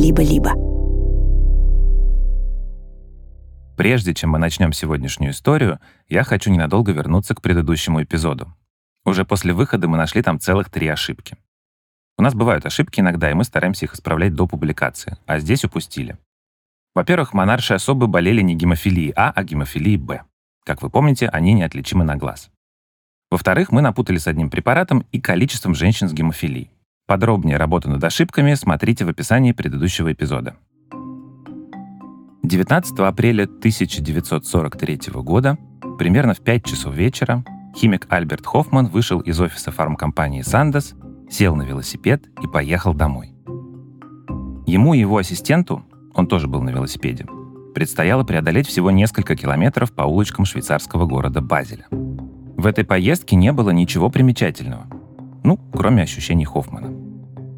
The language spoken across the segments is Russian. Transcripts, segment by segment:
либо-либо. Прежде чем мы начнем сегодняшнюю историю, я хочу ненадолго вернуться к предыдущему эпизоду. Уже после выхода мы нашли там целых три ошибки. У нас бывают ошибки иногда, и мы стараемся их исправлять до публикации, а здесь упустили. Во-первых, монарши особы болели не гемофилией А, а гемофилией Б. Как вы помните, они неотличимы на глаз. Во-вторых, мы напутали с одним препаратом и количеством женщин с гемофилией. Подробнее работу над ошибками смотрите в описании предыдущего эпизода. 19 апреля 1943 года, примерно в 5 часов вечера, химик Альберт Хоффман вышел из офиса фармкомпании «Сандес», сел на велосипед и поехал домой. Ему и его ассистенту, он тоже был на велосипеде, предстояло преодолеть всего несколько километров по улочкам швейцарского города Базеля. В этой поездке не было ничего примечательного. Ну, кроме ощущений Хоффмана.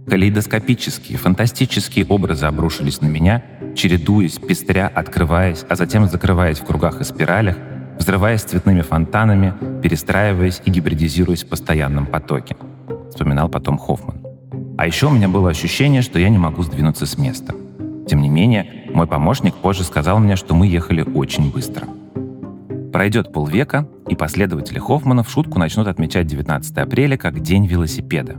Калейдоскопические, фантастические образы обрушились на меня, чередуясь, пестря, открываясь, а затем закрываясь в кругах и спиралях, взрываясь цветными фонтанами, перестраиваясь и гибридизируясь в постоянном потоке. Вспоминал потом Хоффман. А еще у меня было ощущение, что я не могу сдвинуться с места. Тем не менее, мой помощник позже сказал мне, что мы ехали очень быстро. Пройдет полвека, и последователи Хоффмана в шутку начнут отмечать 19 апреля как День велосипеда,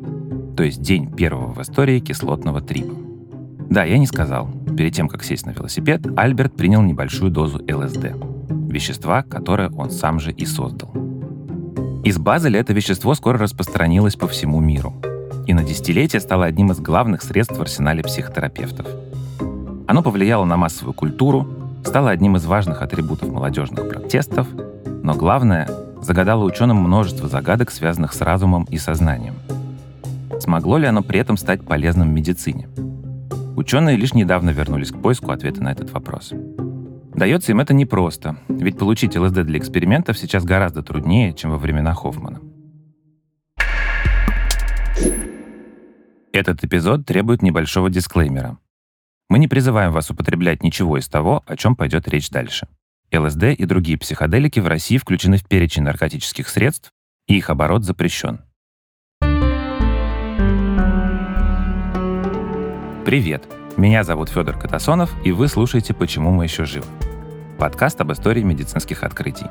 то есть день первого в истории кислотного триба. Да, я не сказал. Перед тем, как сесть на велосипед, Альберт принял небольшую дозу ЛСД, вещества, которое он сам же и создал. Из Базеля это вещество скоро распространилось по всему миру и на десятилетия стало одним из главных средств в арсенале психотерапевтов. Оно повлияло на массовую культуру, стало одним из важных атрибутов молодежных протестов, но главное, загадало ученым множество загадок, связанных с разумом и сознанием. Смогло ли оно при этом стать полезным в медицине? Ученые лишь недавно вернулись к поиску ответа на этот вопрос. Дается им это непросто, ведь получить ЛСД для экспериментов сейчас гораздо труднее, чем во времена Хоффмана. Этот эпизод требует небольшого дисклеймера. Мы не призываем вас употреблять ничего из того, о чем пойдет речь дальше. ЛСД и другие психоделики в России включены в перечень наркотических средств, и их оборот запрещен. Привет! Меня зовут Федор Катасонов, и вы слушаете «Почему мы еще живы» — подкаст об истории медицинских открытий.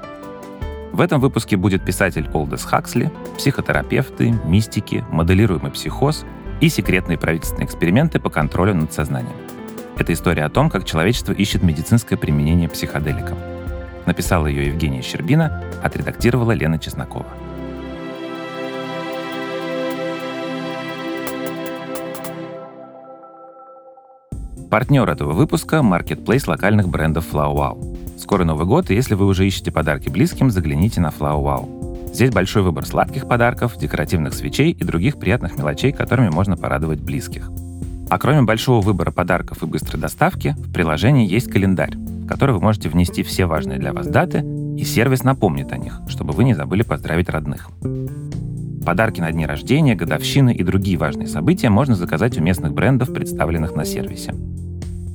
В этом выпуске будет писатель Олдес Хаксли, психотерапевты, мистики, моделируемый психоз и секретные правительственные эксперименты по контролю над сознанием. Это история о том, как человечество ищет медицинское применение психоделикам. Написала ее Евгения Щербина, отредактировала Лена Чеснокова. Партнер этого выпуска — маркетплейс локальных брендов FlowWow. Скоро Новый год, и если вы уже ищете подарки близким, загляните на FlowWow. Здесь большой выбор сладких подарков, декоративных свечей и других приятных мелочей, которыми можно порадовать близких. А кроме большого выбора подарков и быстрой доставки, в приложении есть календарь, в который вы можете внести все важные для вас даты, и сервис напомнит о них, чтобы вы не забыли поздравить родных. Подарки на дни рождения, годовщины и другие важные события можно заказать у местных брендов, представленных на сервисе.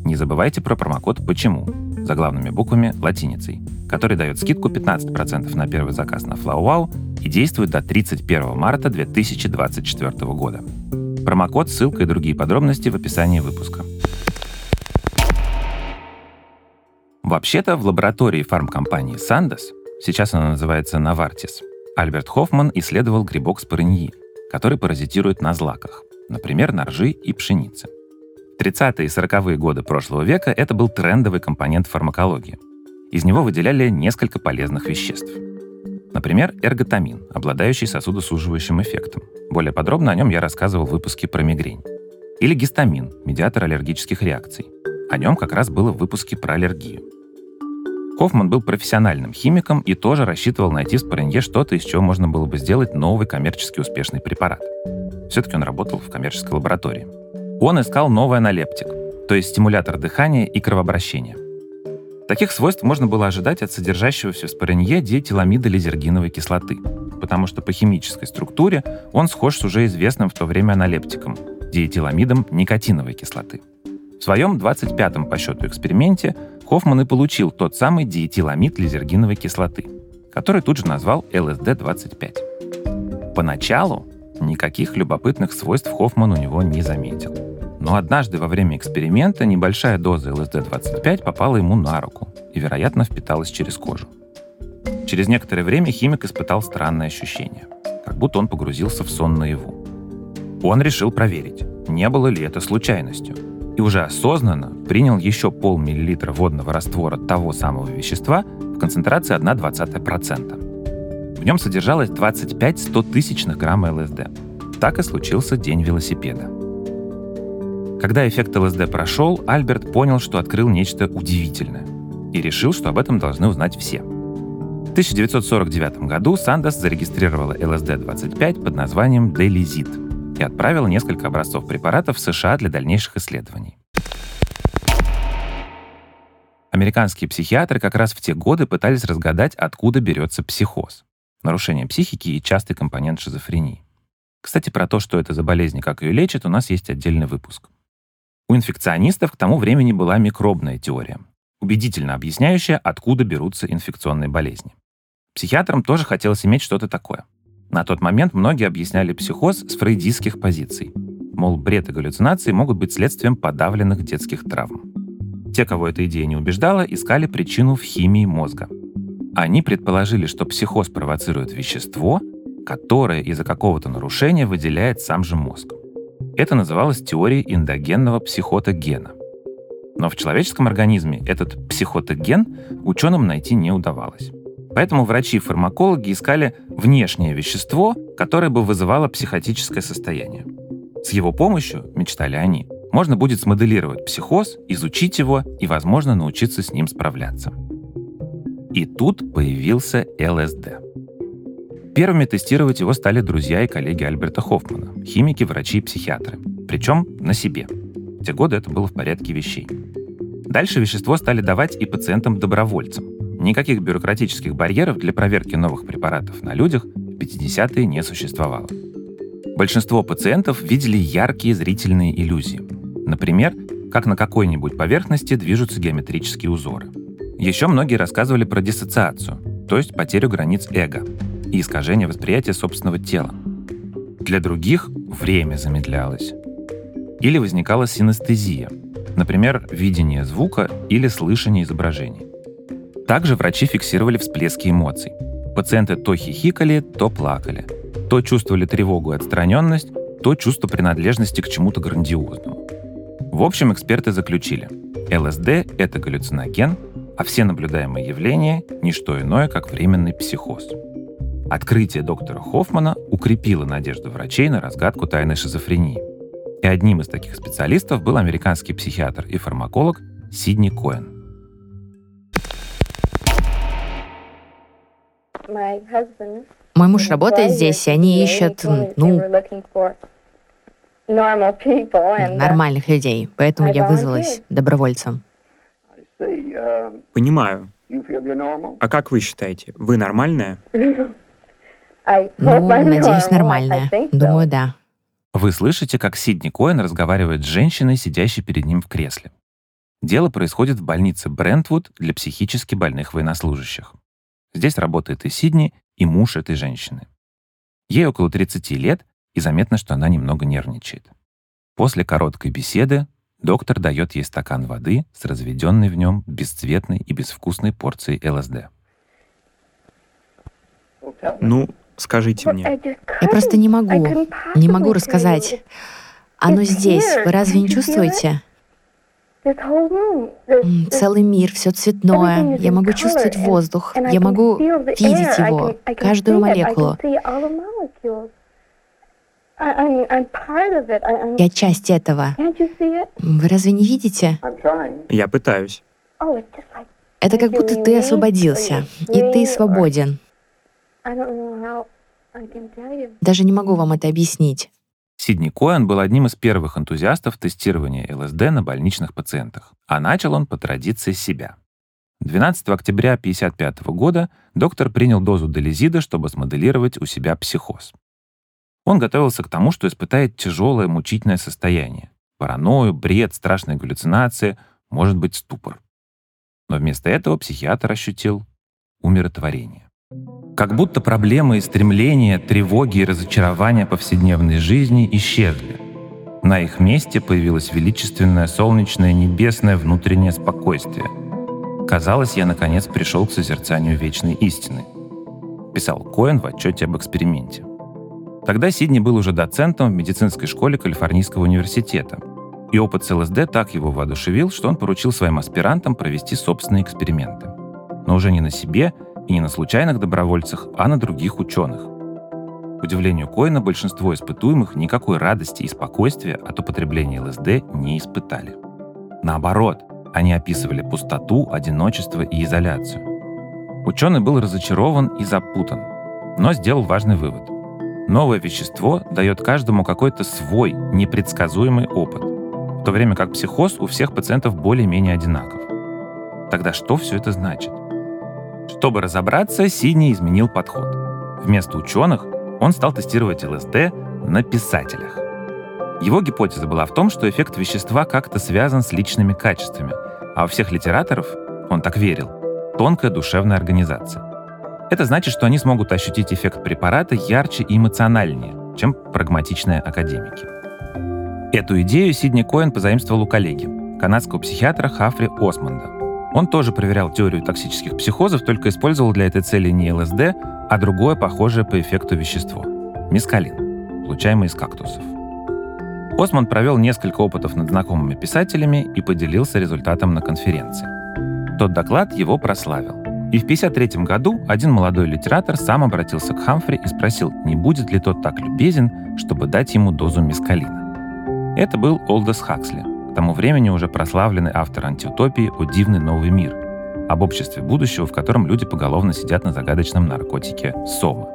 Не забывайте про промокод «Почему» заглавными буквами латиницей, который дает скидку 15% на первый заказ на FlowWow и действует до 31 марта 2024 года. Промокод, ссылка и другие подробности в описании выпуска. Вообще-то в лаборатории фармкомпании Sandoz, сейчас она называется Novartis, Альберт Хоффман исследовал грибок спорыньи, который паразитирует на злаках, например, на ржи и пшенице. 30-е и 40-е годы прошлого века это был трендовый компонент фармакологии. Из него выделяли несколько полезных веществ. Например, эрготамин, обладающий сосудосуживающим эффектом. Более подробно о нем я рассказывал в выпуске про мигрень. Или гистамин, медиатор аллергических реакций. О нем как раз было в выпуске про аллергию. Хоффман был профессиональным химиком и тоже рассчитывал найти в споренье что-то, из чего можно было бы сделать новый коммерчески успешный препарат. Все-таки он работал в коммерческой лаборатории. Он искал новый аналептик, то есть стимулятор дыхания и кровообращения. Таких свойств можно было ожидать от содержащегося в споренье диэтиламида лизергиновой кислоты, потому что по химической структуре он схож с уже известным в то время аналептиком – диэтиламидом никотиновой кислоты. В своем 25-м по счету эксперименте Хоффман и получил тот самый диэтиламид лизергиновой кислоты, который тут же назвал ЛСД-25. Поначалу Никаких любопытных свойств Хоффман у него не заметил. Но однажды во время эксперимента небольшая доза ЛСД-25 попала ему на руку и, вероятно, впиталась через кожу. Через некоторое время химик испытал странное ощущение, как будто он погрузился в сон наяву. Он решил проверить, не было ли это случайностью, и уже осознанно принял еще полмиллилитра водного раствора того самого вещества в концентрации 1,20%. В нем содержалось 25 100 тысячных грамма ЛСД. Так и случился день велосипеда. Когда эффект ЛСД прошел, Альберт понял, что открыл нечто удивительное и решил, что об этом должны узнать все. В 1949 году Сандос зарегистрировала ЛСД-25 под названием Делизит и отправила несколько образцов препаратов в США для дальнейших исследований. Американские психиатры как раз в те годы пытались разгадать, откуда берется психоз — нарушение психики и частый компонент шизофрении. Кстати, про то, что это за болезнь и как ее лечат, у нас есть отдельный выпуск. У инфекционистов к тому времени была микробная теория, убедительно объясняющая, откуда берутся инфекционные болезни. Психиатрам тоже хотелось иметь что-то такое. На тот момент многие объясняли психоз с фрейдистских позиций. Мол, бред и галлюцинации могут быть следствием подавленных детских травм. Те, кого эта идея не убеждала, искали причину в химии мозга. Они предположили, что психоз провоцирует вещество, которое из-за какого-то нарушения выделяет сам же мозг. Это называлось теорией эндогенного психотогена. Но в человеческом организме этот психотоген ученым найти не удавалось. Поэтому врачи-фармакологи искали внешнее вещество, которое бы вызывало психотическое состояние. С его помощью, мечтали они, можно будет смоделировать психоз, изучить его и, возможно, научиться с ним справляться. И тут появился ЛСД. Первыми тестировать его стали друзья и коллеги Альберта Хоффмана, химики, врачи и психиатры. Причем на себе. В те годы это было в порядке вещей. Дальше вещество стали давать и пациентам-добровольцам. Никаких бюрократических барьеров для проверки новых препаратов на людях в 50-е не существовало. Большинство пациентов видели яркие зрительные иллюзии. Например, как на какой-нибудь поверхности движутся геометрические узоры. Еще многие рассказывали про диссоциацию, то есть потерю границ эго, и искажение восприятия собственного тела. Для других время замедлялось. Или возникала синестезия, например, видение звука или слышание изображений. Также врачи фиксировали всплески эмоций. Пациенты то хихикали, то плакали, то чувствовали тревогу и отстраненность, то чувство принадлежности к чему-то грандиозному. В общем, эксперты заключили, ЛСД — это галлюциноген, а все наблюдаемые явления — не что иное, как временный психоз. Открытие доктора Хоффмана укрепило надежду врачей на разгадку тайны шизофрении. И одним из таких специалистов был американский психиатр и фармаколог Сидни Коэн. Мой муж работает здесь, и они ищут, ну, нормальных людей, поэтому я вызвалась добровольцем. Понимаю. А как вы считаете, вы нормальная? Ну, надеюсь, нормальная. Думаю, да. Вы слышите, как Сидни Коэн разговаривает с женщиной, сидящей перед ним в кресле. Дело происходит в больнице Брентвуд для психически больных военнослужащих. Здесь работает и Сидни, и муж этой женщины. Ей около 30 лет, и заметно, что она немного нервничает. После короткой беседы доктор дает ей стакан воды с разведенной в нем бесцветной и безвкусной порцией ЛСД. Ну, Скажите мне. Я просто не могу. Не могу рассказать. Оно здесь. Вы разве не чувствуете? Целый мир, все цветное. Я могу чувствовать воздух. Я могу видеть его, каждую молекулу. Я часть этого. Вы разве не видите? Я пытаюсь. Это как будто ты освободился, и ты свободен. Даже не могу вам это объяснить. Сидни Коэн был одним из первых энтузиастов тестирования ЛСД на больничных пациентах, а начал он по традиции себя. 12 октября 1955 года доктор принял дозу делизида, чтобы смоделировать у себя психоз. Он готовился к тому, что испытает тяжелое мучительное состояние. Паранойю, бред, страшные галлюцинации, может быть, ступор. Но вместо этого психиатр ощутил умиротворение. Как будто проблемы и стремления, тревоги и разочарования повседневной жизни исчезли. На их месте появилось величественное солнечное небесное внутреннее спокойствие. Казалось, я наконец пришел к созерцанию вечной истины, писал Коэн в отчете об эксперименте. Тогда Сидни был уже доцентом в медицинской школе Калифорнийского университета, и опыт с ЛСД так его воодушевил, что он поручил своим аспирантам провести собственные эксперименты. Но уже не на себе и не на случайных добровольцах, а на других ученых. К удивлению Коина, большинство испытуемых никакой радости и спокойствия от употребления ЛСД не испытали. Наоборот, они описывали пустоту, одиночество и изоляцию. Ученый был разочарован и запутан, но сделал важный вывод. Новое вещество дает каждому какой-то свой, непредсказуемый опыт, в то время как психоз у всех пациентов более-менее одинаков. Тогда что все это значит? Чтобы разобраться, Сидни изменил подход. Вместо ученых он стал тестировать ЛСД на писателях. Его гипотеза была в том, что эффект вещества как-то связан с личными качествами, а у всех литераторов, он так верил, тонкая душевная организация. Это значит, что они смогут ощутить эффект препарата ярче и эмоциональнее, чем прагматичные академики. Эту идею Сидни Коэн позаимствовал у коллеги, канадского психиатра Хафри Осмонда. Он тоже проверял теорию токсических психозов, только использовал для этой цели не ЛСД, а другое похожее по эффекту вещество – мискалин, получаемый из кактусов. Осман провел несколько опытов над знакомыми писателями и поделился результатом на конференции. Тот доклад его прославил. И в 1953 году один молодой литератор сам обратился к Хамфри и спросил, не будет ли тот так любезен, чтобы дать ему дозу мискалина. Это был Олдос Хаксли, тому времени уже прославленный автор антиутопии «О дивный новый мир», об обществе будущего, в котором люди поголовно сидят на загадочном наркотике сома.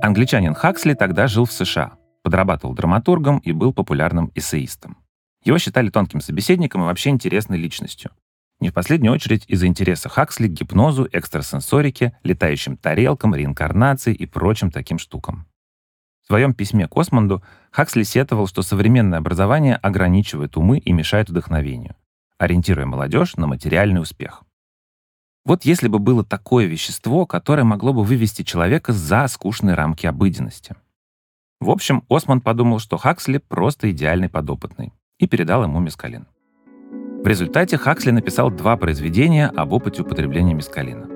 Англичанин Хаксли тогда жил в США, подрабатывал драматургом и был популярным эссеистом. Его считали тонким собеседником и вообще интересной личностью. Не в последнюю очередь из-за интереса Хаксли к гипнозу, экстрасенсорике, летающим тарелкам, реинкарнации и прочим таким штукам. В своем письме Космонду Хаксли сетовал, что современное образование ограничивает умы и мешает вдохновению, ориентируя молодежь на материальный успех. Вот если бы было такое вещество, которое могло бы вывести человека за скучные рамки обыденности. В общем, Осман подумал, что Хаксли просто идеальный подопытный, и передал ему мискалин. В результате Хаксли написал два произведения об опыте употребления мискалина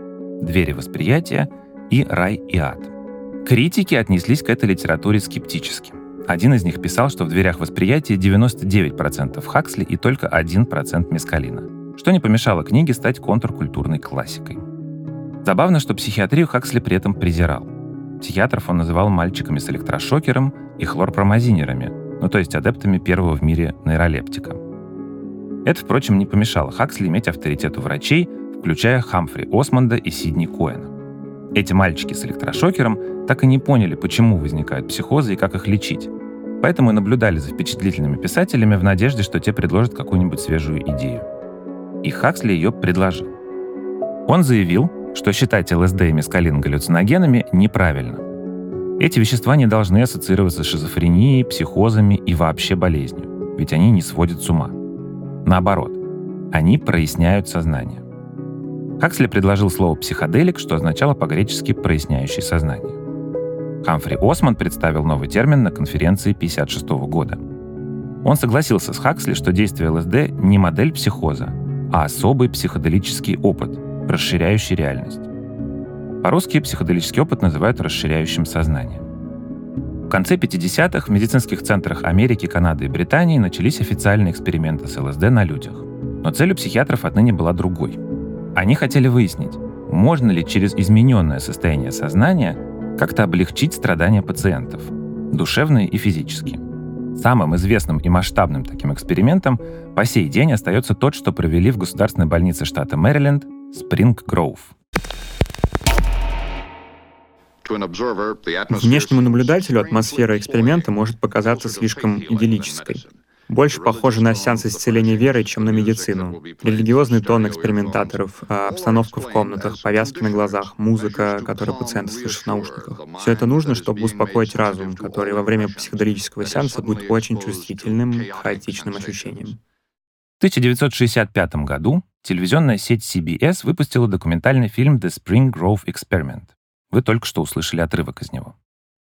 «Двери восприятия» и «Рай и ад». Критики отнеслись к этой литературе скептически. Один из них писал, что в «Дверях восприятия» 99% Хаксли и только 1% мискалина что не помешало книге стать контркультурной классикой. Забавно, что психиатрию Хаксли при этом презирал. Психиатров он называл мальчиками с электрошокером и хлорпромазинерами, ну то есть адептами первого в мире нейролептика. Это, впрочем, не помешало Хаксли иметь авторитет у врачей, включая Хамфри Осмонда и Сидни Коэна. Эти мальчики с электрошокером так и не поняли, почему возникают психозы и как их лечить. Поэтому и наблюдали за впечатлительными писателями в надежде, что те предложат какую-нибудь свежую идею и Хаксли ее предложил. Он заявил, что считать ЛСД и мескалин галлюциногенами неправильно. Эти вещества не должны ассоциироваться с шизофренией, психозами и вообще болезнью, ведь они не сводят с ума. Наоборот, они проясняют сознание. Хаксли предложил слово «психоделик», что означало по-гречески «проясняющий сознание». Хамфри Осман представил новый термин на конференции 1956 года. Он согласился с Хаксли, что действие ЛСД не модель психоза, а особый психоделический опыт, расширяющий реальность. По-русски психоделический опыт называют расширяющим сознание. В конце 50-х в медицинских центрах Америки, Канады и Британии начались официальные эксперименты с ЛСД на людях. Но цель у психиатров отныне была другой. Они хотели выяснить, можно ли через измененное состояние сознания как-то облегчить страдания пациентов, душевные и физические. Самым известным и масштабным таким экспериментом по сей день остается тот, что провели в государственной больнице штата Мэриленд Спринг Гроув. Внешнему наблюдателю атмосфера эксперимента может показаться слишком идиллической больше похоже на сеанс исцеления веры, чем на медицину. Религиозный тон экспериментаторов, а обстановка в комнатах, повязки на глазах, музыка, которую пациенты слышат в наушниках. Все это нужно, чтобы успокоить разум, который во время психоделического сеанса будет очень чувствительным хаотичным ощущениям. В 1965 году телевизионная сеть CBS выпустила документальный фильм «The Spring Grove Experiment». Вы только что услышали отрывок из него.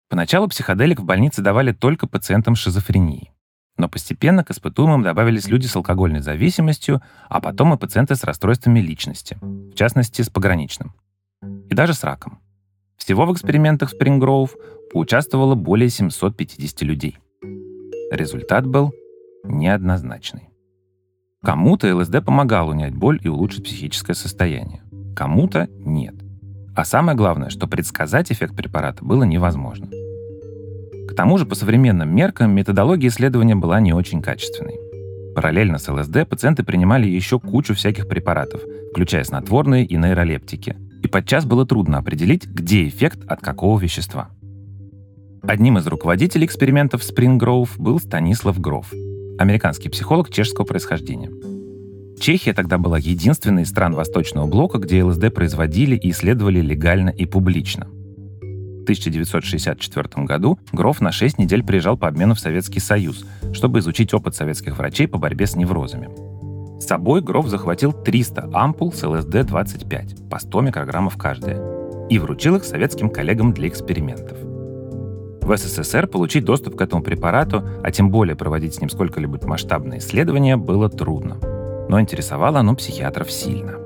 Поначалу психоделик в больнице давали только пациентам с шизофренией. Но постепенно к испытуемым добавились люди с алкогольной зависимостью, а потом и пациенты с расстройствами личности, в частности, с пограничным. И даже с раком. Всего в экспериментах Спрингроув поучаствовало более 750 людей. Результат был неоднозначный. Кому-то ЛСД помогал унять боль и улучшить психическое состояние, кому-то нет. А самое главное, что предсказать эффект препарата было невозможно. К тому же, по современным меркам, методология исследования была не очень качественной. Параллельно с ЛСД пациенты принимали еще кучу всяких препаратов, включая снотворные и нейролептики. И подчас было трудно определить, где эффект от какого вещества. Одним из руководителей экспериментов Spring Grove был Станислав Гров, американский психолог чешского происхождения. Чехия тогда была единственной из стран Восточного блока, где ЛСД производили и исследовали легально и публично. 1964 году Гроф на 6 недель приезжал по обмену в Советский Союз, чтобы изучить опыт советских врачей по борьбе с неврозами. С собой Гроф захватил 300 ампул с ЛСД-25 по 100 микрограммов каждая и вручил их советским коллегам для экспериментов. В СССР получить доступ к этому препарату, а тем более проводить с ним сколько-либо масштабные исследования, было трудно. Но интересовало оно психиатров сильно.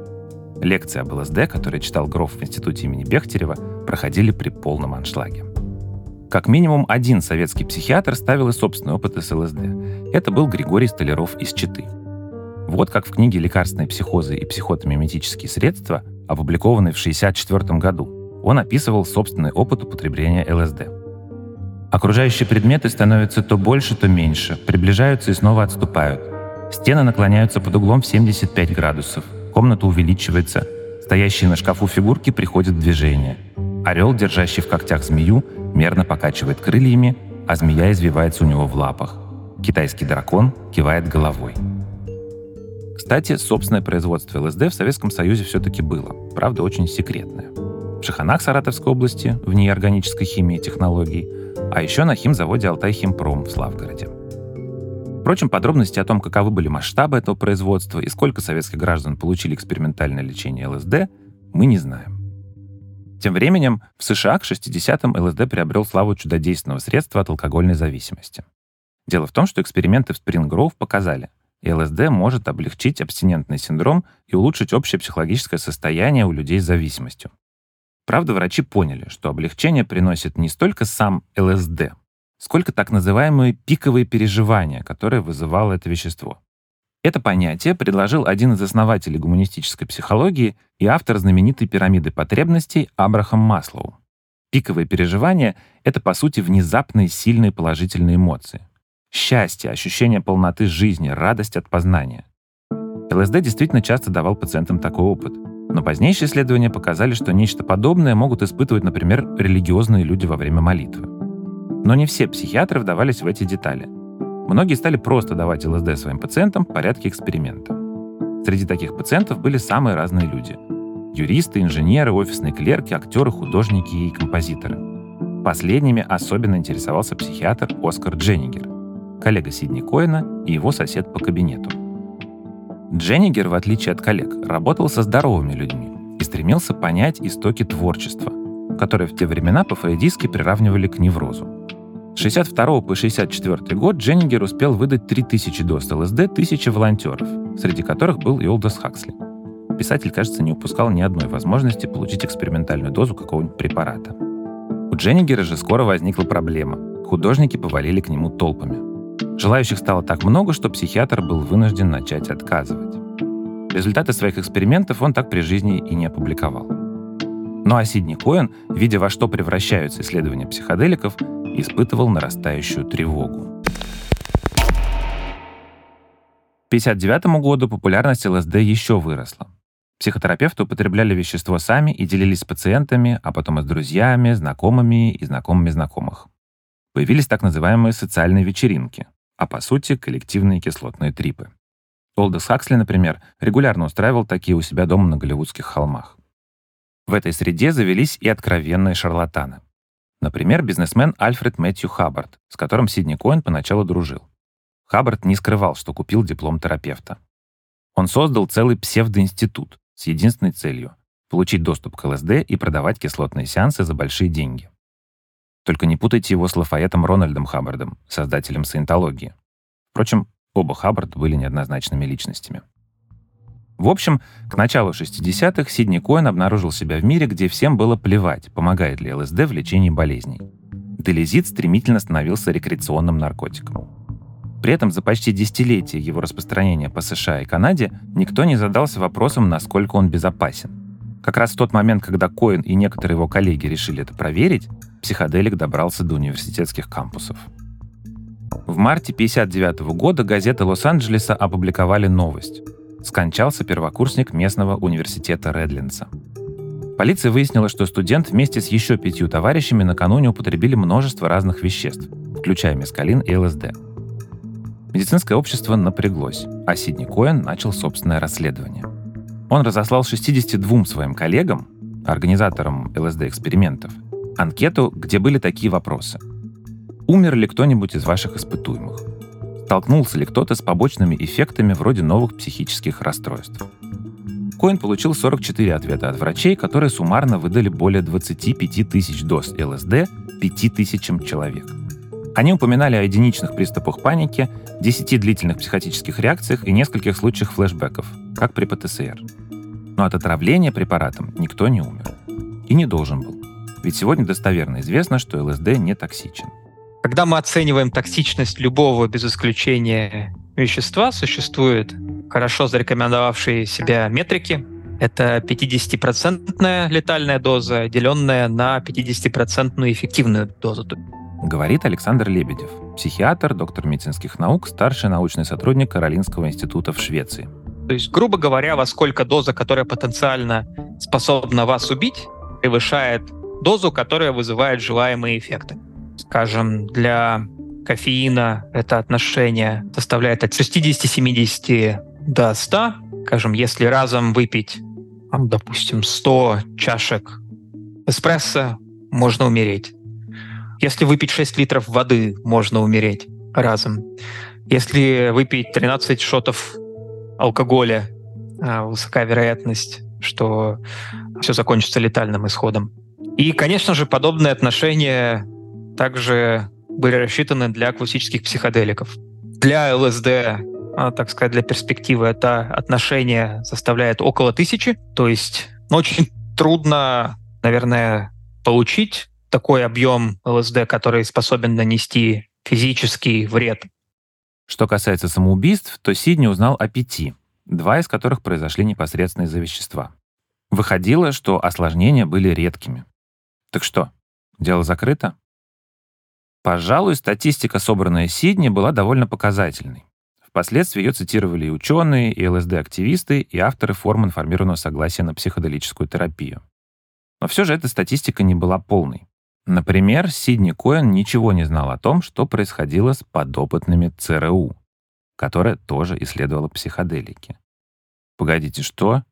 Лекции об ЛСД, которые читал Гроф в институте имени Бехтерева, проходили при полном аншлаге. Как минимум один советский психиатр ставил и собственный опыт с ЛСД. Это был Григорий Столяров из Читы. Вот как в книге «Лекарственные психозы и психотомиметические средства», опубликованной в 1964 году, он описывал собственный опыт употребления ЛСД. Окружающие предметы становятся то больше, то меньше, приближаются и снова отступают. Стены наклоняются под углом в 75 градусов, комната увеличивается, стоящие на шкафу фигурки приходят в движение – Орел, держащий в когтях змею, мерно покачивает крыльями, а змея извивается у него в лапах. Китайский дракон кивает головой. Кстати, собственное производство ЛСД в Советском Союзе все-таки было, правда, очень секретное. В Шаханах Саратовской области, в ней органической химии и технологий, а еще на химзаводе «Алтай Химпром» в Славгороде. Впрочем, подробности о том, каковы были масштабы этого производства и сколько советских граждан получили экспериментальное лечение ЛСД, мы не знаем. Тем временем в США к 60-м ЛСД приобрел славу чудодейственного средства от алкогольной зависимости. Дело в том, что эксперименты в Спрингроув показали, ЛСД может облегчить абстинентный синдром и улучшить общее психологическое состояние у людей с зависимостью. Правда, врачи поняли, что облегчение приносит не столько сам ЛСД, сколько так называемые пиковые переживания, которые вызывало это вещество. Это понятие предложил один из основателей гуманистической психологии и автор знаменитой пирамиды потребностей Абрахам Маслоу. Пиковые переживания — это, по сути, внезапные сильные положительные эмоции. Счастье, ощущение полноты жизни, радость от познания. ЛСД действительно часто давал пациентам такой опыт. Но позднейшие исследования показали, что нечто подобное могут испытывать, например, религиозные люди во время молитвы. Но не все психиатры вдавались в эти детали — Многие стали просто давать ЛСД своим пациентам в порядке эксперимента. Среди таких пациентов были самые разные люди. Юристы, инженеры, офисные клерки, актеры, художники и композиторы. Последними особенно интересовался психиатр Оскар Дженнигер, коллега Сидни Коэна и его сосед по кабинету. Дженнигер, в отличие от коллег, работал со здоровыми людьми и стремился понять истоки творчества, которые в те времена по-фрейдистски приравнивали к неврозу. С 62 по 64 год Дженнигер успел выдать 3000 доз ЛСД тысячи волонтеров, среди которых был и Олдос Хаксли. Писатель, кажется, не упускал ни одной возможности получить экспериментальную дозу какого-нибудь препарата. У Дженнигера же скоро возникла проблема. Художники повалили к нему толпами. Желающих стало так много, что психиатр был вынужден начать отказывать. Результаты своих экспериментов он так при жизни и не опубликовал. Ну а Сидни Коэн, видя во что превращаются исследования психоделиков, испытывал нарастающую тревогу. К 1959 году популярность ЛСД еще выросла. Психотерапевты употребляли вещество сами и делились с пациентами, а потом и с друзьями, знакомыми и знакомыми знакомых. Появились так называемые социальные вечеринки, а по сути коллективные кислотные трипы. Олдес Хаксли, например, регулярно устраивал такие у себя дома на Голливудских холмах. В этой среде завелись и откровенные шарлатаны. Например, бизнесмен Альфред Мэтью Хаббард, с которым Сидни Коэн поначалу дружил. Хаббард не скрывал, что купил диплом терапевта. Он создал целый псевдоинститут с единственной целью — получить доступ к ЛСД и продавать кислотные сеансы за большие деньги. Только не путайте его с Лафаэтом Рональдом Хаббардом, создателем саентологии. Впрочем, оба Хаббард были неоднозначными личностями. В общем, к началу 60-х Сидни Коэн обнаружил себя в мире, где всем было плевать, помогает ли ЛСД в лечении болезней. Делизит стремительно становился рекреационным наркотиком. При этом за почти десятилетие его распространения по США и Канаде никто не задался вопросом, насколько он безопасен. Как раз в тот момент, когда Коэн и некоторые его коллеги решили это проверить, психоделик добрался до университетских кампусов. В марте 1959 года газеты Лос-Анджелеса опубликовали новость. Скончался первокурсник местного университета Редлинса. Полиция выяснила, что студент вместе с еще пятью товарищами накануне употребили множество разных веществ, включая мескалин и ЛСД. Медицинское общество напряглось, а Сидни Коэн начал собственное расследование. Он разослал 62 своим коллегам, организаторам ЛСД-экспериментов, анкету, где были такие вопросы. Умер ли кто-нибудь из ваших испытуемых? Столкнулся ли кто-то с побочными эффектами вроде новых психических расстройств? Коин получил 44 ответа от врачей, которые суммарно выдали более 25 тысяч доз ЛСД 5 тысячам человек. Они упоминали о единичных приступах паники, 10 длительных психотических реакциях и нескольких случаях флешбеков, как при ПТСР. Но от отравления препаратом никто не умер. И не должен был. Ведь сегодня достоверно известно, что ЛСД не токсичен. Когда мы оцениваем токсичность любого, без исключения, вещества, существуют хорошо зарекомендовавшие себя метрики. Это 50% летальная доза, деленная на 50% эффективную дозу. Говорит Александр Лебедев, психиатр, доктор медицинских наук, старший научный сотрудник Каролинского института в Швеции. То есть, грубо говоря, во сколько доза, которая потенциально способна вас убить, превышает дозу, которая вызывает желаемые эффекты скажем, для кофеина это отношение составляет от 60-70 до 100. Скажем, если разом выпить, допустим, 100 чашек эспрессо, можно умереть. Если выпить 6 литров воды, можно умереть разом. Если выпить 13 шотов алкоголя, а, высока вероятность, что все закончится летальным исходом. И, конечно же, подобное отношение также были рассчитаны для классических психоделиков. Для ЛСД, а, так сказать, для перспективы это отношение составляет около тысячи, то есть ну, очень трудно, наверное, получить такой объем ЛСД, который способен нанести физический вред. Что касается самоубийств, то Сидни узнал о пяти, два из которых произошли непосредственно из-за вещества. Выходило, что осложнения были редкими. Так что, дело закрыто? Пожалуй, статистика, собранная Сидни, была довольно показательной. Впоследствии ее цитировали и ученые, и ЛСД-активисты, и авторы форм информированного согласия на психоделическую терапию. Но все же эта статистика не была полной. Например, Сидни Коэн ничего не знал о том, что происходило с подопытными ЦРУ, которая тоже исследовала психоделики. Погодите, что?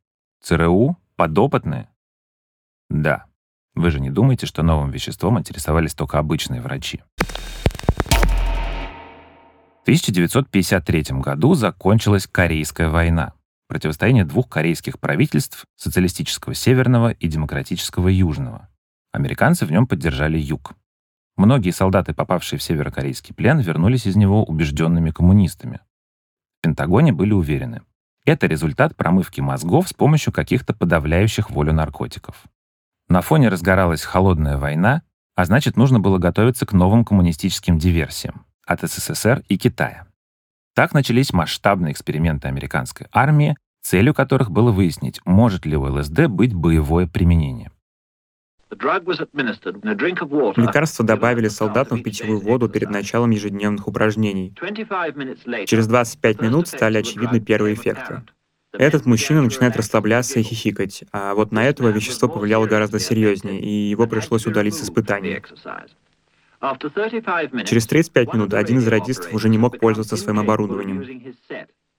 ЦРУ? Подопытные? Да. Вы же не думаете, что новым веществом интересовались только обычные врачи? В 1953 году закончилась Корейская война. Противостояние двух корейских правительств, социалистического Северного и демократического Южного. Американцы в нем поддержали Юг. Многие солдаты, попавшие в северокорейский плен, вернулись из него убежденными коммунистами. В Пентагоне были уверены, это результат промывки мозгов с помощью каких-то подавляющих волю наркотиков. На фоне разгоралась холодная война, а значит, нужно было готовиться к новым коммунистическим диверсиям от СССР и Китая. Так начались масштабные эксперименты американской армии, целью которых было выяснить, может ли у ЛСД быть боевое применение. Лекарство добавили солдатам в питьевую воду перед началом ежедневных упражнений. Через 25 минут стали очевидны первые эффекты. Этот мужчина начинает расслабляться и хихикать, а вот на этого вещество повлияло гораздо серьезнее, и его пришлось удалить с испытаний. Через 35 минут один из радистов уже не мог пользоваться своим оборудованием.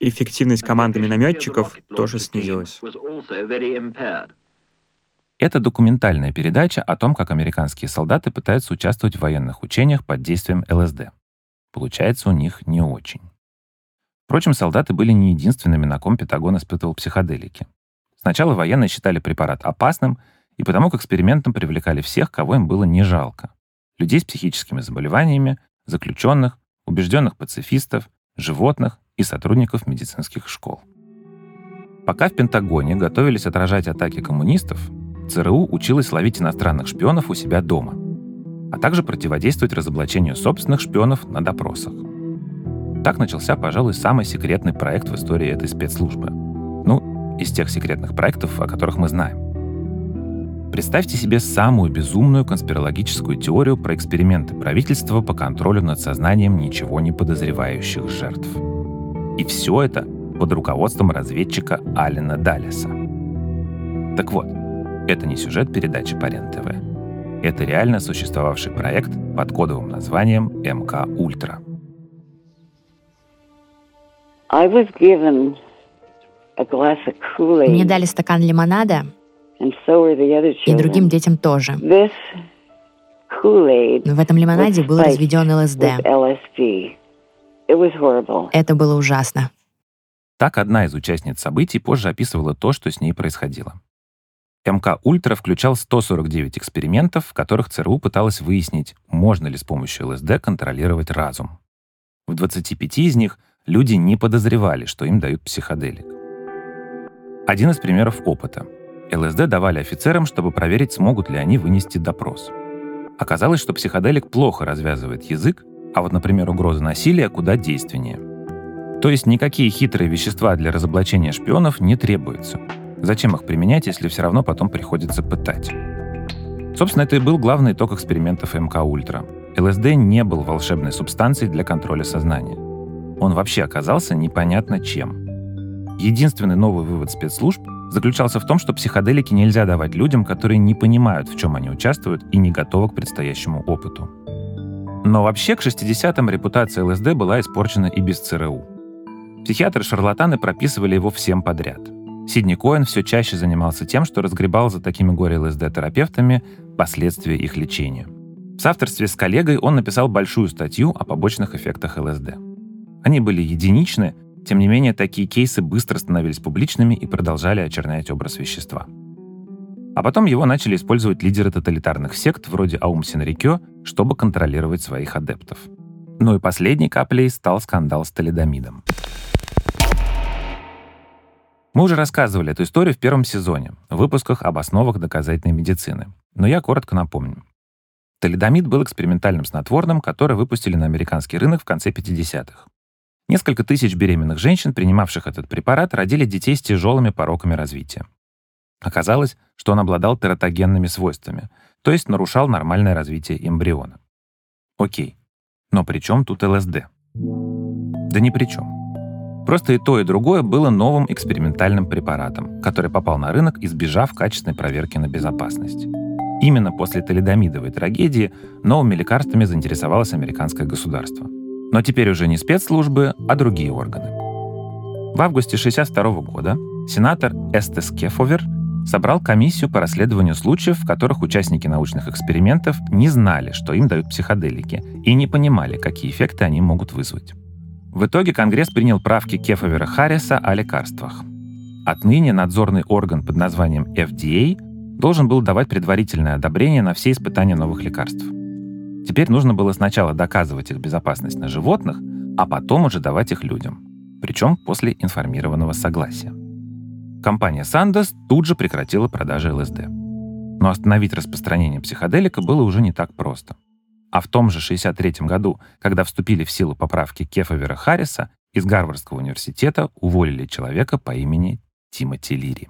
Эффективность команды минометчиков тоже снизилась. Это документальная передача о том, как американские солдаты пытаются участвовать в военных учениях под действием ЛСД. Получается у них не очень. Впрочем, солдаты были не единственными, на ком Пентагон испытывал психоделики. Сначала военные считали препарат опасным, и потому к экспериментам привлекали всех, кого им было не жалко. Людей с психическими заболеваниями, заключенных, убежденных пацифистов, животных и сотрудников медицинских школ. Пока в Пентагоне готовились отражать атаки коммунистов, ЦРУ училась ловить иностранных шпионов у себя дома, а также противодействовать разоблачению собственных шпионов на допросах. Так начался, пожалуй, самый секретный проект в истории этой спецслужбы. Ну, из тех секретных проектов, о которых мы знаем. Представьте себе самую безумную конспирологическую теорию про эксперименты правительства по контролю над сознанием ничего не подозревающих жертв. И все это под руководством разведчика Алина Даллеса. Так вот, это не сюжет передачи по РЕН-ТВ. Это реально существовавший проект под кодовым названием МК Ультра. Мне дали стакан лимонада, и другим детям тоже. В этом лимонаде был разведен ЛСД. Это было ужасно. Так одна из участниц событий позже описывала то, что с ней происходило. МК «Ультра» включал 149 экспериментов, в которых ЦРУ пыталась выяснить, можно ли с помощью ЛСД контролировать разум. В 25 из них люди не подозревали, что им дают психоделик. Один из примеров опыта. ЛСД давали офицерам, чтобы проверить, смогут ли они вынести допрос. Оказалось, что психоделик плохо развязывает язык, а вот, например, угроза насилия куда действеннее. То есть никакие хитрые вещества для разоблачения шпионов не требуются. Зачем их применять, если все равно потом приходится пытать? Собственно, это и был главный итог экспериментов МК Ультра. ЛСД не был волшебной субстанцией для контроля сознания. Он вообще оказался непонятно чем. Единственный новый вывод спецслужб заключался в том, что психоделики нельзя давать людям, которые не понимают, в чем они участвуют и не готовы к предстоящему опыту. Но вообще к 60-м репутация ЛСД была испорчена и без ЦРУ. Психиатры-шарлатаны прописывали его всем подряд. Сидни Коэн все чаще занимался тем, что разгребал за такими горе-ЛСД-терапевтами последствия их лечения. В соавторстве с коллегой он написал большую статью о побочных эффектах ЛСД. Они были единичны, тем не менее, такие кейсы быстро становились публичными и продолжали очернять образ вещества. А потом его начали использовать лидеры тоталитарных сект вроде Аум Синрикё, чтобы контролировать своих адептов. Ну и последней каплей стал скандал с талидомидом. Мы уже рассказывали эту историю в первом сезоне, в выпусках об основах доказательной медицины. Но я коротко напомню. Талидомид был экспериментальным снотворным, которое выпустили на американский рынок в конце 50-х. Несколько тысяч беременных женщин, принимавших этот препарат, родили детей с тяжелыми пороками развития. Оказалось, что он обладал тератогенными свойствами, то есть нарушал нормальное развитие эмбриона. Окей, но при чем тут ЛСД? Да ни при чем. Просто и то, и другое было новым экспериментальным препаратом, который попал на рынок, избежав качественной проверки на безопасность. Именно после талидомидовой трагедии новыми лекарствами заинтересовалось американское государство — но теперь уже не спецслужбы, а другие органы. В августе 1962 года сенатор Эстес Кефовер собрал комиссию по расследованию случаев, в которых участники научных экспериментов не знали, что им дают психоделики, и не понимали, какие эффекты они могут вызвать. В итоге Конгресс принял правки Кефовера Харриса о лекарствах. Отныне надзорный орган под названием FDA должен был давать предварительное одобрение на все испытания новых лекарств. Теперь нужно было сначала доказывать их безопасность на животных, а потом уже давать их людям. Причем после информированного согласия. Компания Sandoz тут же прекратила продажи ЛСД. Но остановить распространение психоделика было уже не так просто. А в том же 1963 году, когда вступили в силу поправки Кефавера Харриса, из Гарвардского университета уволили человека по имени Тимоти Лири.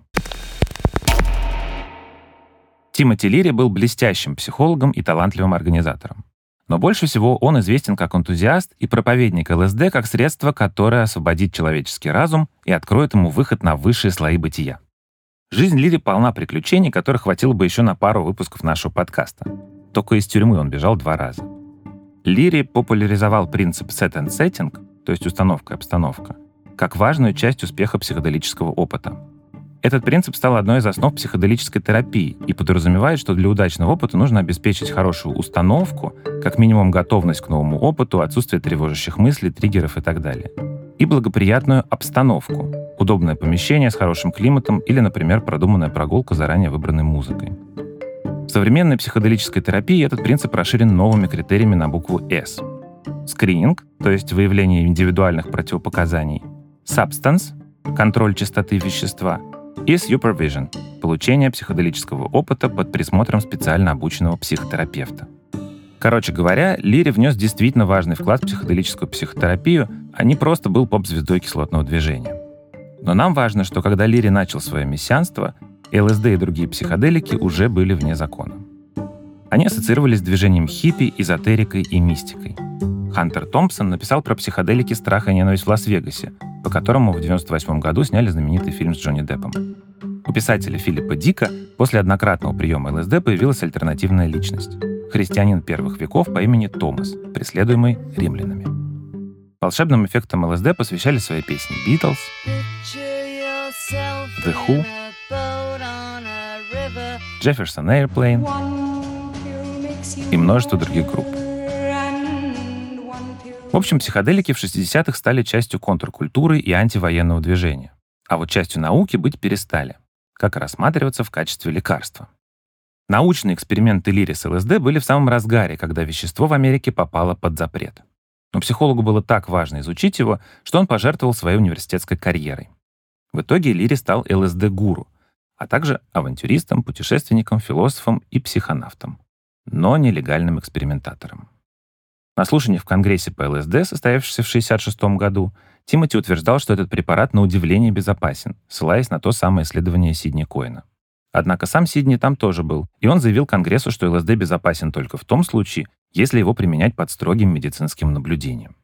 Тимоти Лири был блестящим психологом и талантливым организатором. Но больше всего он известен как энтузиаст и проповедник ЛСД как средство, которое освободит человеческий разум и откроет ему выход на высшие слои бытия. Жизнь Лири полна приключений, которых хватило бы еще на пару выпусков нашего подкаста. Только из тюрьмы он бежал два раза. Лири популяризовал принцип set and setting, то есть установка и обстановка, как важную часть успеха психоделического опыта. Этот принцип стал одной из основ психоделической терапии и подразумевает, что для удачного опыта нужно обеспечить хорошую установку, как минимум готовность к новому опыту, отсутствие тревожащих мыслей, триггеров и так далее. И благоприятную обстановку, удобное помещение с хорошим климатом или, например, продуманная прогулка заранее выбранной музыкой. В современной психоделической терапии этот принцип расширен новыми критериями на букву «С». скрининг, то есть выявление индивидуальных противопоказаний, substance, контроль частоты вещества, и supervision, получение психоделического опыта под присмотром специально обученного психотерапевта. Короче говоря, Лири внес действительно важный вклад в психоделическую психотерапию, а не просто был поп-звездой кислотного движения. Но нам важно, что когда Лири начал свое мессианство, ЛСД и другие психоделики уже были вне закона. Они ассоциировались с движением хиппи, эзотерикой и мистикой. Хантер Томпсон написал про психоделики «Страх и ненависть в Лас-Вегасе», по которому в 1998 году сняли знаменитый фильм с Джонни Деппом. У писателя Филиппа Дика после однократного приема ЛСД появилась альтернативная личность — христианин первых веков по имени Томас, преследуемый римлянами. Волшебным эффектам ЛСД посвящали свои песни Beatles, The Who, Jefferson Airplane и множество других групп. В общем, психоделики в 60-х стали частью контркультуры и антивоенного движения, а вот частью науки быть перестали, как рассматриваться в качестве лекарства. Научные эксперименты Лири с ЛСД были в самом разгаре, когда вещество в Америке попало под запрет. Но психологу было так важно изучить его, что он пожертвовал своей университетской карьерой. В итоге Лири стал ЛСД-гуру, а также авантюристом, путешественником, философом и психонавтом, но нелегальным экспериментатором. На слушании в Конгрессе по ЛСД, состоявшемся в 1966 году, Тимоти утверждал, что этот препарат на удивление безопасен, ссылаясь на то самое исследование Сидни Коина. Однако сам Сидни там тоже был, и он заявил Конгрессу, что ЛСД безопасен только в том случае, если его применять под строгим медицинским наблюдением.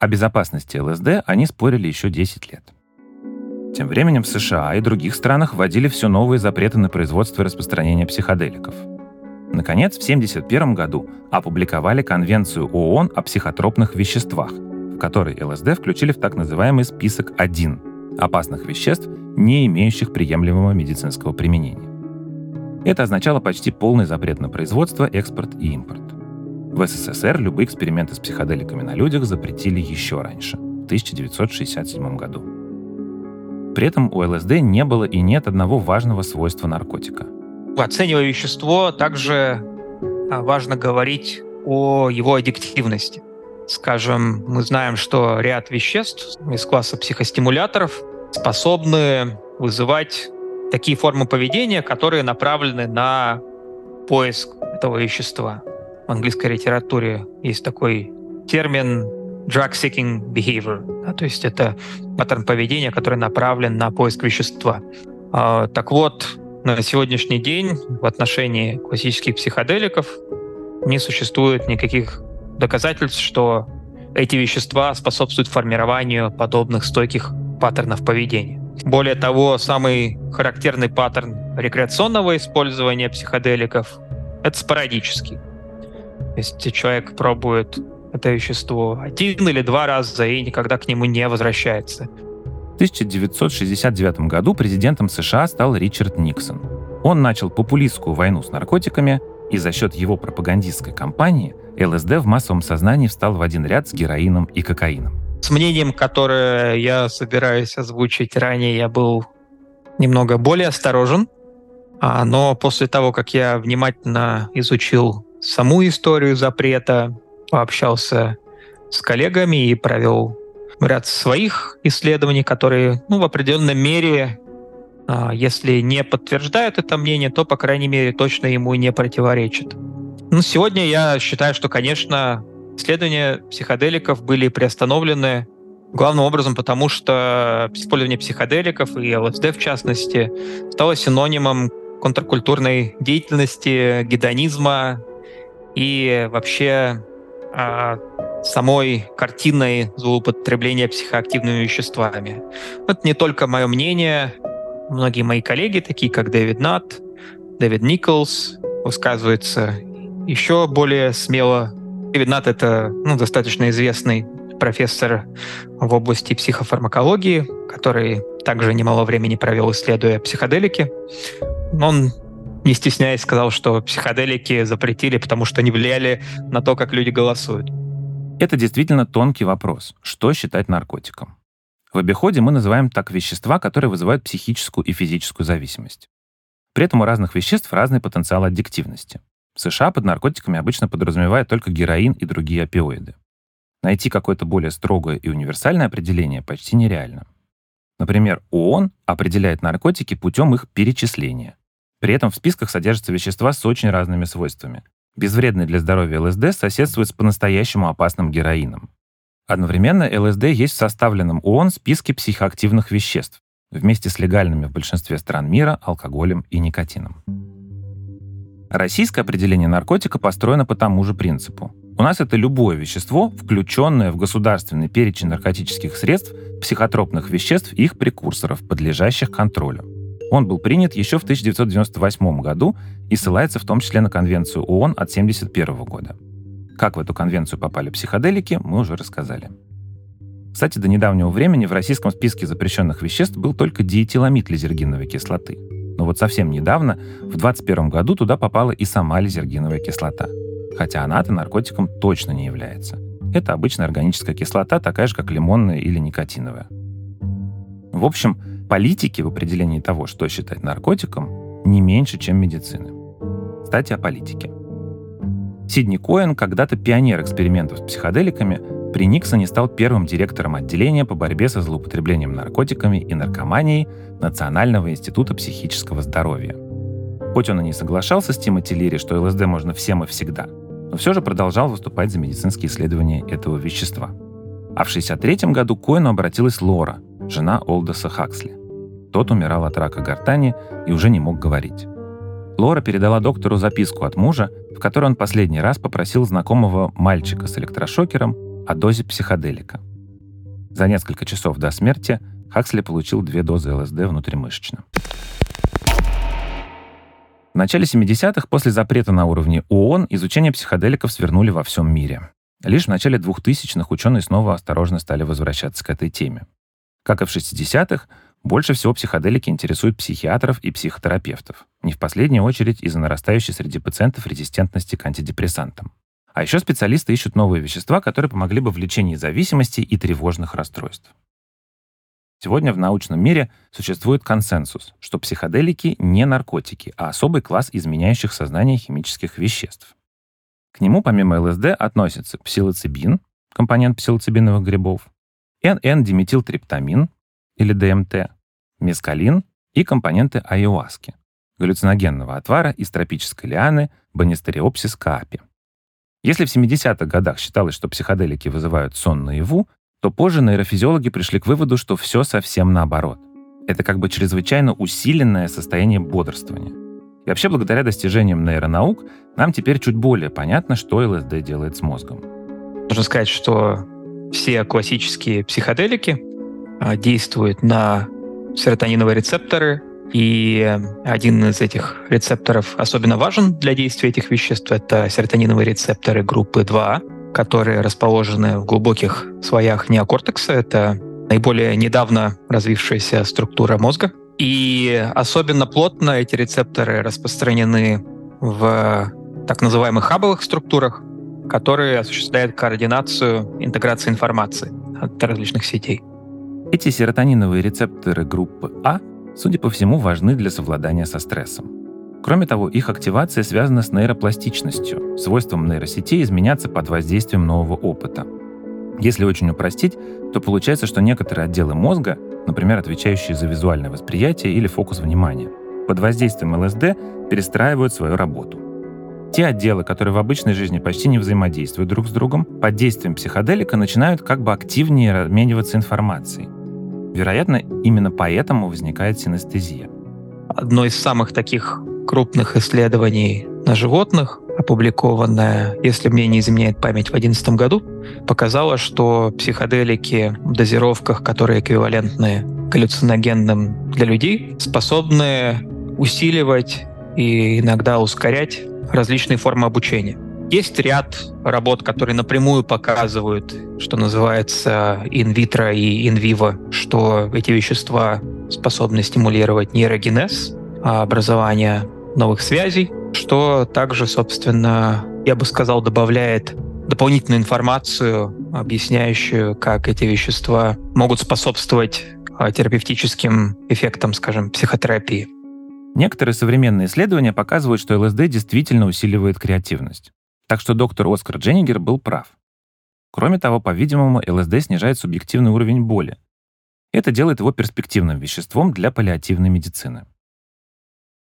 О безопасности ЛСД они спорили еще 10 лет. Тем временем в США и других странах вводили все новые запреты на производство и распространение психоделиков — Наконец, в 1971 году опубликовали Конвенцию ООН о психотропных веществах, в которой ЛСД включили в так называемый список 1 опасных веществ, не имеющих приемлемого медицинского применения. Это означало почти полный запрет на производство, экспорт и импорт. В СССР любые эксперименты с психоделиками на людях запретили еще раньше, в 1967 году. При этом у ЛСД не было и нет одного важного свойства наркотика — Оценивая вещество, также а, важно говорить о его аддиктивности. Скажем, мы знаем, что ряд веществ из класса психостимуляторов способны вызывать такие формы поведения, которые направлены на поиск этого вещества. В английской литературе есть такой термин drug-seeking behavior, да, то есть это паттерн поведения, который направлен на поиск вещества. А, так вот, на сегодняшний день в отношении классических психоделиков не существует никаких доказательств, что эти вещества способствуют формированию подобных стойких паттернов поведения. Более того, самый характерный паттерн рекреационного использования психоделиков — это спорадический. То есть человек пробует это вещество один или два раза и никогда к нему не возвращается. 1969 году президентом США стал Ричард Никсон. Он начал популистскую войну с наркотиками, и за счет его пропагандистской кампании ЛСД в массовом сознании встал в один ряд с героином и кокаином. С мнением, которое я собираюсь озвучить ранее, я был немного более осторожен, а, но после того, как я внимательно изучил саму историю запрета, пообщался с коллегами и провел ряд своих исследований, которые ну, в определенной мере, а, если не подтверждают это мнение, то, по крайней мере, точно ему не противоречат. Ну, сегодня я считаю, что, конечно, исследования психоделиков были приостановлены главным образом потому, что использование психоделиков и ЛСД, в частности, стало синонимом контркультурной деятельности, гедонизма и вообще а, самой картиной злоупотребления психоактивными веществами. Это не только мое мнение. Многие мои коллеги, такие как Дэвид Нат, Дэвид Николс, высказываются еще более смело. Дэвид Нат — это ну, достаточно известный профессор в области психофармакологии, который также немало времени провел, исследуя психоделики. Он не стесняясь, сказал, что психоделики запретили, потому что они влияли на то, как люди голосуют. Это действительно тонкий вопрос. Что считать наркотиком? В обиходе мы называем так вещества, которые вызывают психическую и физическую зависимость. При этом у разных веществ разный потенциал аддиктивности. В США под наркотиками обычно подразумевают только героин и другие опиоиды. найти какое-то более строгое и универсальное определение почти нереально. Например, ООН определяет наркотики путем их перечисления. При этом в списках содержатся вещества с очень разными свойствами. Безвредный для здоровья ЛСД соседствует с по-настоящему опасным героином. Одновременно ЛСД есть в составленном ООН списке психоактивных веществ, вместе с легальными в большинстве стран мира алкоголем и никотином. Российское определение наркотика построено по тому же принципу. У нас это любое вещество, включенное в государственный перечень наркотических средств, психотропных веществ и их прекурсоров, подлежащих контролю. Он был принят еще в 1998 году и ссылается в том числе на Конвенцию ООН от 1971 года. Как в эту конвенцию попали психоделики, мы уже рассказали. Кстати, до недавнего времени в российском списке запрещенных веществ был только диэтиламид лизергиновой кислоты. Но вот совсем недавно, в 2021 году, туда попала и сама лизергиновая кислота — хотя она-то наркотиком точно не является. Это обычная органическая кислота, такая же, как лимонная или никотиновая. В общем, политики в определении того, что считать наркотиком, не меньше, чем медицины. Кстати, о политике. Сидни Коэн, когда-то пионер экспериментов с психоделиками, при Никсоне стал первым директором отделения по борьбе со злоупотреблением наркотиками и наркоманией Национального института психического здоровья. Хоть он и не соглашался с Тимоти Лири, что ЛСД можно всем и всегда – но все же продолжал выступать за медицинские исследования этого вещества. А в 1963 году к Коэну обратилась Лора, жена Олдоса Хаксли. Тот умирал от рака гортани и уже не мог говорить. Лора передала доктору записку от мужа, в которой он последний раз попросил знакомого мальчика с электрошокером о дозе психоделика. За несколько часов до смерти Хаксли получил две дозы ЛСД внутримышечно. В начале 70-х, после запрета на уровне ООН, изучение психоделиков свернули во всем мире. Лишь в начале 2000-х ученые снова осторожно стали возвращаться к этой теме. Как и в 60-х, больше всего психоделики интересуют психиатров и психотерапевтов, не в последнюю очередь из-за нарастающей среди пациентов резистентности к антидепрессантам. А еще специалисты ищут новые вещества, которые помогли бы в лечении зависимости и тревожных расстройств. Сегодня в научном мире существует консенсус, что психоделики не наркотики, а особый класс изменяющих сознание химических веществ. К нему помимо ЛСД относятся псилоцибин, компонент псилоцибиновых грибов, НН-диметилтриптамин или ДМТ, мескалин и компоненты айуаски, галлюциногенного отвара из тропической лианы Банистериопсис каапи. Если в 70-х годах считалось, что психоделики вызывают сон наяву, то позже нейрофизиологи пришли к выводу, что все совсем наоборот. Это как бы чрезвычайно усиленное состояние бодрствования. И вообще, благодаря достижениям нейронаук, нам теперь чуть более понятно, что ЛСД делает с мозгом. Нужно сказать, что все классические психоделики а, действуют на серотониновые рецепторы, и один из этих рецепторов особенно важен для действия этих веществ. Это серотониновые рецепторы группы 2, которые расположены в глубоких слоях неокортекса. Это наиболее недавно развившаяся структура мозга. И особенно плотно эти рецепторы распространены в так называемых хабовых структурах, которые осуществляют координацию интеграции информации от различных сетей. Эти серотониновые рецепторы группы А, судя по всему, важны для совладания со стрессом. Кроме того, их активация связана с нейропластичностью, свойством нейросетей изменяться под воздействием нового опыта. Если очень упростить, то получается, что некоторые отделы мозга, например, отвечающие за визуальное восприятие или фокус внимания, под воздействием ЛСД перестраивают свою работу. Те отделы, которые в обычной жизни почти не взаимодействуют друг с другом, под действием психоделика начинают как бы активнее обмениваться информацией. Вероятно, именно поэтому возникает синестезия. Одно из самых таких крупных исследований на животных, опубликованная, если мне не изменяет память, в 2011 году, показала, что психоделики в дозировках, которые эквивалентны галлюциногенным для людей, способны усиливать и иногда ускорять различные формы обучения. Есть ряд работ, которые напрямую показывают, что называется инвитро и инвиво, что эти вещества способны стимулировать нейрогенез, а образование новых связей, что также, собственно, я бы сказал, добавляет дополнительную информацию, объясняющую, как эти вещества могут способствовать а, терапевтическим эффектам, скажем, психотерапии. Некоторые современные исследования показывают, что ЛСД действительно усиливает креативность. Так что доктор Оскар Дженнигер был прав. Кроме того, по-видимому, ЛСД снижает субъективный уровень боли. Это делает его перспективным веществом для паллиативной медицины.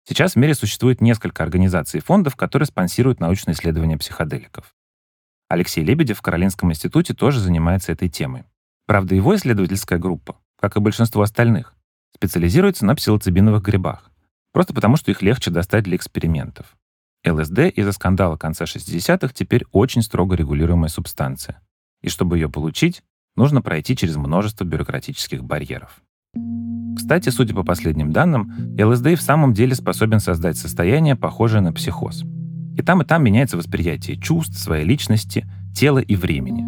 Сейчас в мире существует несколько организаций и фондов, которые спонсируют научные исследования психоделиков. Алексей Лебедев в Каролинском институте тоже занимается этой темой. Правда, его исследовательская группа, как и большинство остальных, специализируется на псилоцибиновых грибах, просто потому что их легче достать для экспериментов. ЛСД из-за скандала конца 60-х теперь очень строго регулируемая субстанция. И чтобы ее получить, нужно пройти через множество бюрократических барьеров. Кстати, судя по последним данным, ЛСД в самом деле способен создать состояние, похожее на психоз. И там, и там меняется восприятие чувств, своей личности, тела и времени.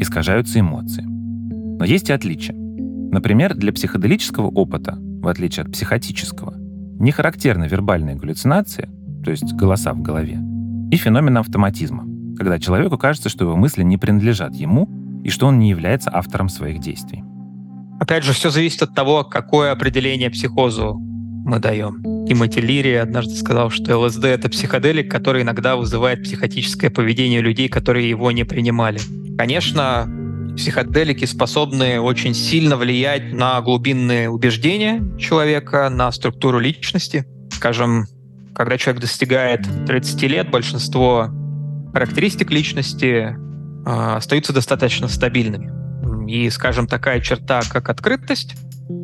Искажаются эмоции. Но есть и отличия. Например, для психоделического опыта, в отличие от психотического, не характерны вербальные галлюцинации, то есть голоса в голове, и феномен автоматизма, когда человеку кажется, что его мысли не принадлежат ему и что он не является автором своих действий. Опять же, все зависит от того, какое определение психозу мы даем. Тимоти Лири однажды сказал, что ЛСД — это психоделик, который иногда вызывает психотическое поведение людей, которые его не принимали. Конечно, психоделики способны очень сильно влиять на глубинные убеждения человека, на структуру личности. Скажем, когда человек достигает 30 лет, большинство характеристик личности э, остаются достаточно стабильными. И, скажем, такая черта, как открытость,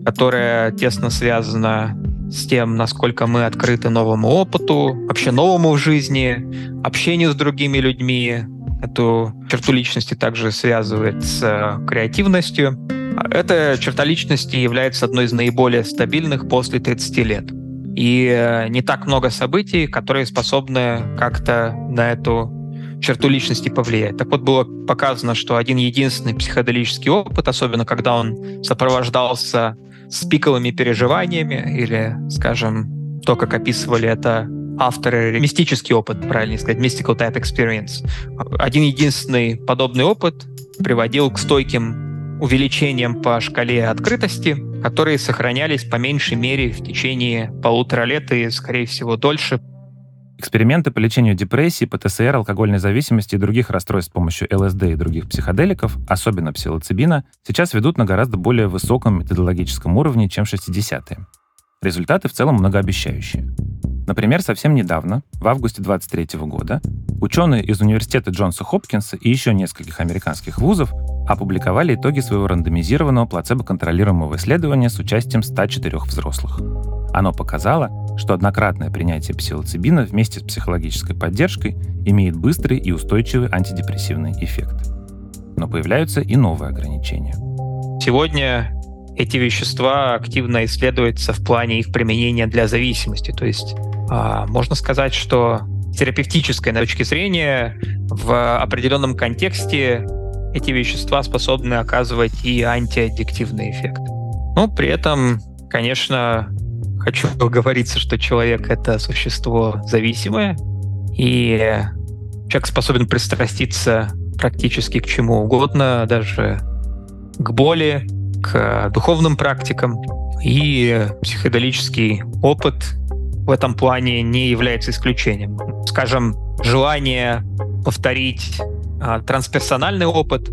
которая тесно связана с тем, насколько мы открыты новому опыту, вообще новому в жизни, общению с другими людьми. Эту черту личности также связывает с э, креативностью. Эта черта личности является одной из наиболее стабильных после 30 лет. И э, не так много событий, которые способны как-то на эту черту личности повлиять. Так вот, было показано, что один единственный психоделический опыт, особенно когда он сопровождался с пиковыми переживаниями или, скажем, то, как описывали это авторы, мистический опыт, правильно сказать, mystical type experience. Один единственный подобный опыт приводил к стойким увеличениям по шкале открытости, которые сохранялись по меньшей мере в течение полутора лет и, скорее всего, дольше Эксперименты по лечению депрессии, ПТСР, алкогольной зависимости и других расстройств с помощью ЛСД и других психоделиков, особенно псилоцибина, сейчас ведут на гораздо более высоком методологическом уровне, чем 60-е. Результаты в целом многообещающие. Например, совсем недавно, в августе 2023 года, ученые из Университета Джонса Хопкинса и еще нескольких американских вузов опубликовали итоги своего рандомизированного плацебо-контролируемого исследования с участием 104 взрослых. Оно показало, что однократное принятие псилоцибина вместе с психологической поддержкой имеет быстрый и устойчивый антидепрессивный эффект. Но появляются и новые ограничения. Сегодня эти вещества активно исследуются в плане их применения для зависимости. То есть а, можно сказать, что с терапевтической точки зрения в определенном контексте эти вещества способны оказывать и антиаддиктивный эффект. Но при этом, конечно, хочу оговориться, что человек — это существо зависимое, и человек способен пристраститься практически к чему угодно, даже к боли, к духовным практикам. И психоделический опыт в этом плане не является исключением. Скажем, желание повторить а, трансперсональный опыт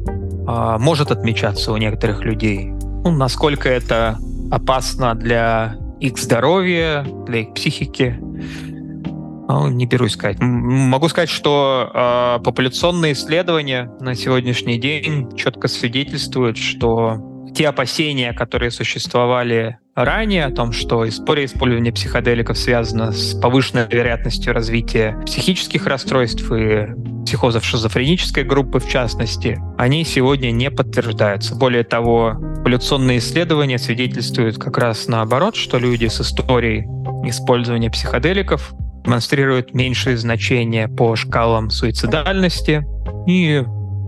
а, может отмечаться у некоторых людей. Ну, насколько это опасно для их здоровья, для их психики. Ну, не берусь сказать. Могу сказать, что э, популяционные исследования на сегодняшний день четко свидетельствуют, что те опасения, которые существовали ранее, о том, что история использования психоделиков связана с повышенной вероятностью развития психических расстройств и психозов шизофренической группы в частности, они сегодня не подтверждаются. Более того, популяционные исследования свидетельствуют как раз наоборот, что люди с историей использования психоделиков демонстрируют меньшие значения по шкалам суицидальности и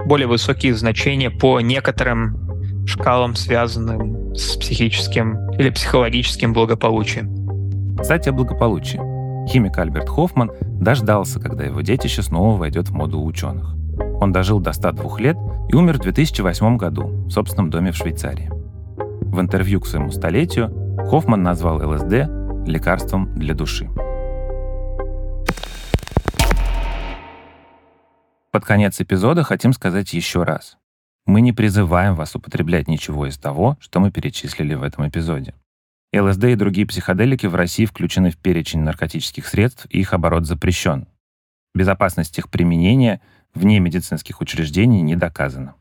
более высокие значения по некоторым шкалам, связанным с психическим или психологическим благополучием. Кстати, о благополучии. Химик Альберт Хоффман дождался, когда его детище снова войдет в моду ученых. Он дожил до 102 лет и умер в 2008 году в собственном доме в Швейцарии. В интервью к своему столетию Хоффман назвал ЛСД лекарством для души. Под конец эпизода хотим сказать еще раз. Мы не призываем вас употреблять ничего из того, что мы перечислили в этом эпизоде. ЛСД и другие психоделики в России включены в перечень наркотических средств, и их оборот запрещен. Безопасность их применения вне медицинских учреждений не доказана.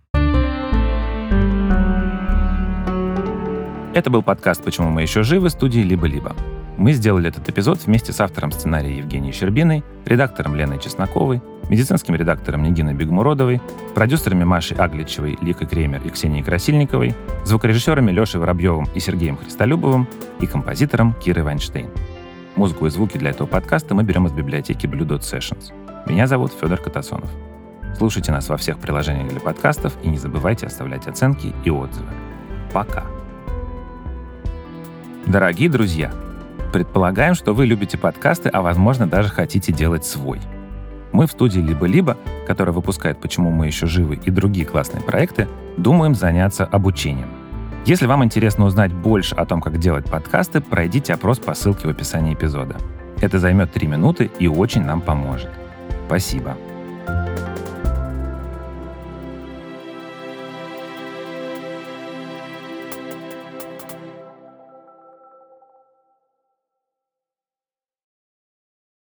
Это был подкаст «Почему мы еще живы» студии «Либо-либо». Мы сделали этот эпизод вместе с автором сценария Евгенией Щербиной, редактором Леной Чесноковой, медицинским редактором Нигиной Бегмуродовой, продюсерами Машей Агличевой, Ликой Кремер и Ксенией Красильниковой, звукорежиссерами Лешей Воробьевым и Сергеем Христолюбовым и композитором Кирой Вайнштейн. Музыку и звуки для этого подкаста мы берем из библиотеки Blue Dot Sessions. Меня зовут Федор Катасонов. Слушайте нас во всех приложениях для подкастов и не забывайте оставлять оценки и отзывы. Пока! Дорогие друзья, предполагаем, что вы любите подкасты, а возможно даже хотите делать свой. Мы в студии «Либо-либо», которая выпускает «Почему мы еще живы» и другие классные проекты, думаем заняться обучением. Если вам интересно узнать больше о том, как делать подкасты, пройдите опрос по ссылке в описании эпизода. Это займет 3 минуты и очень нам поможет. Спасибо.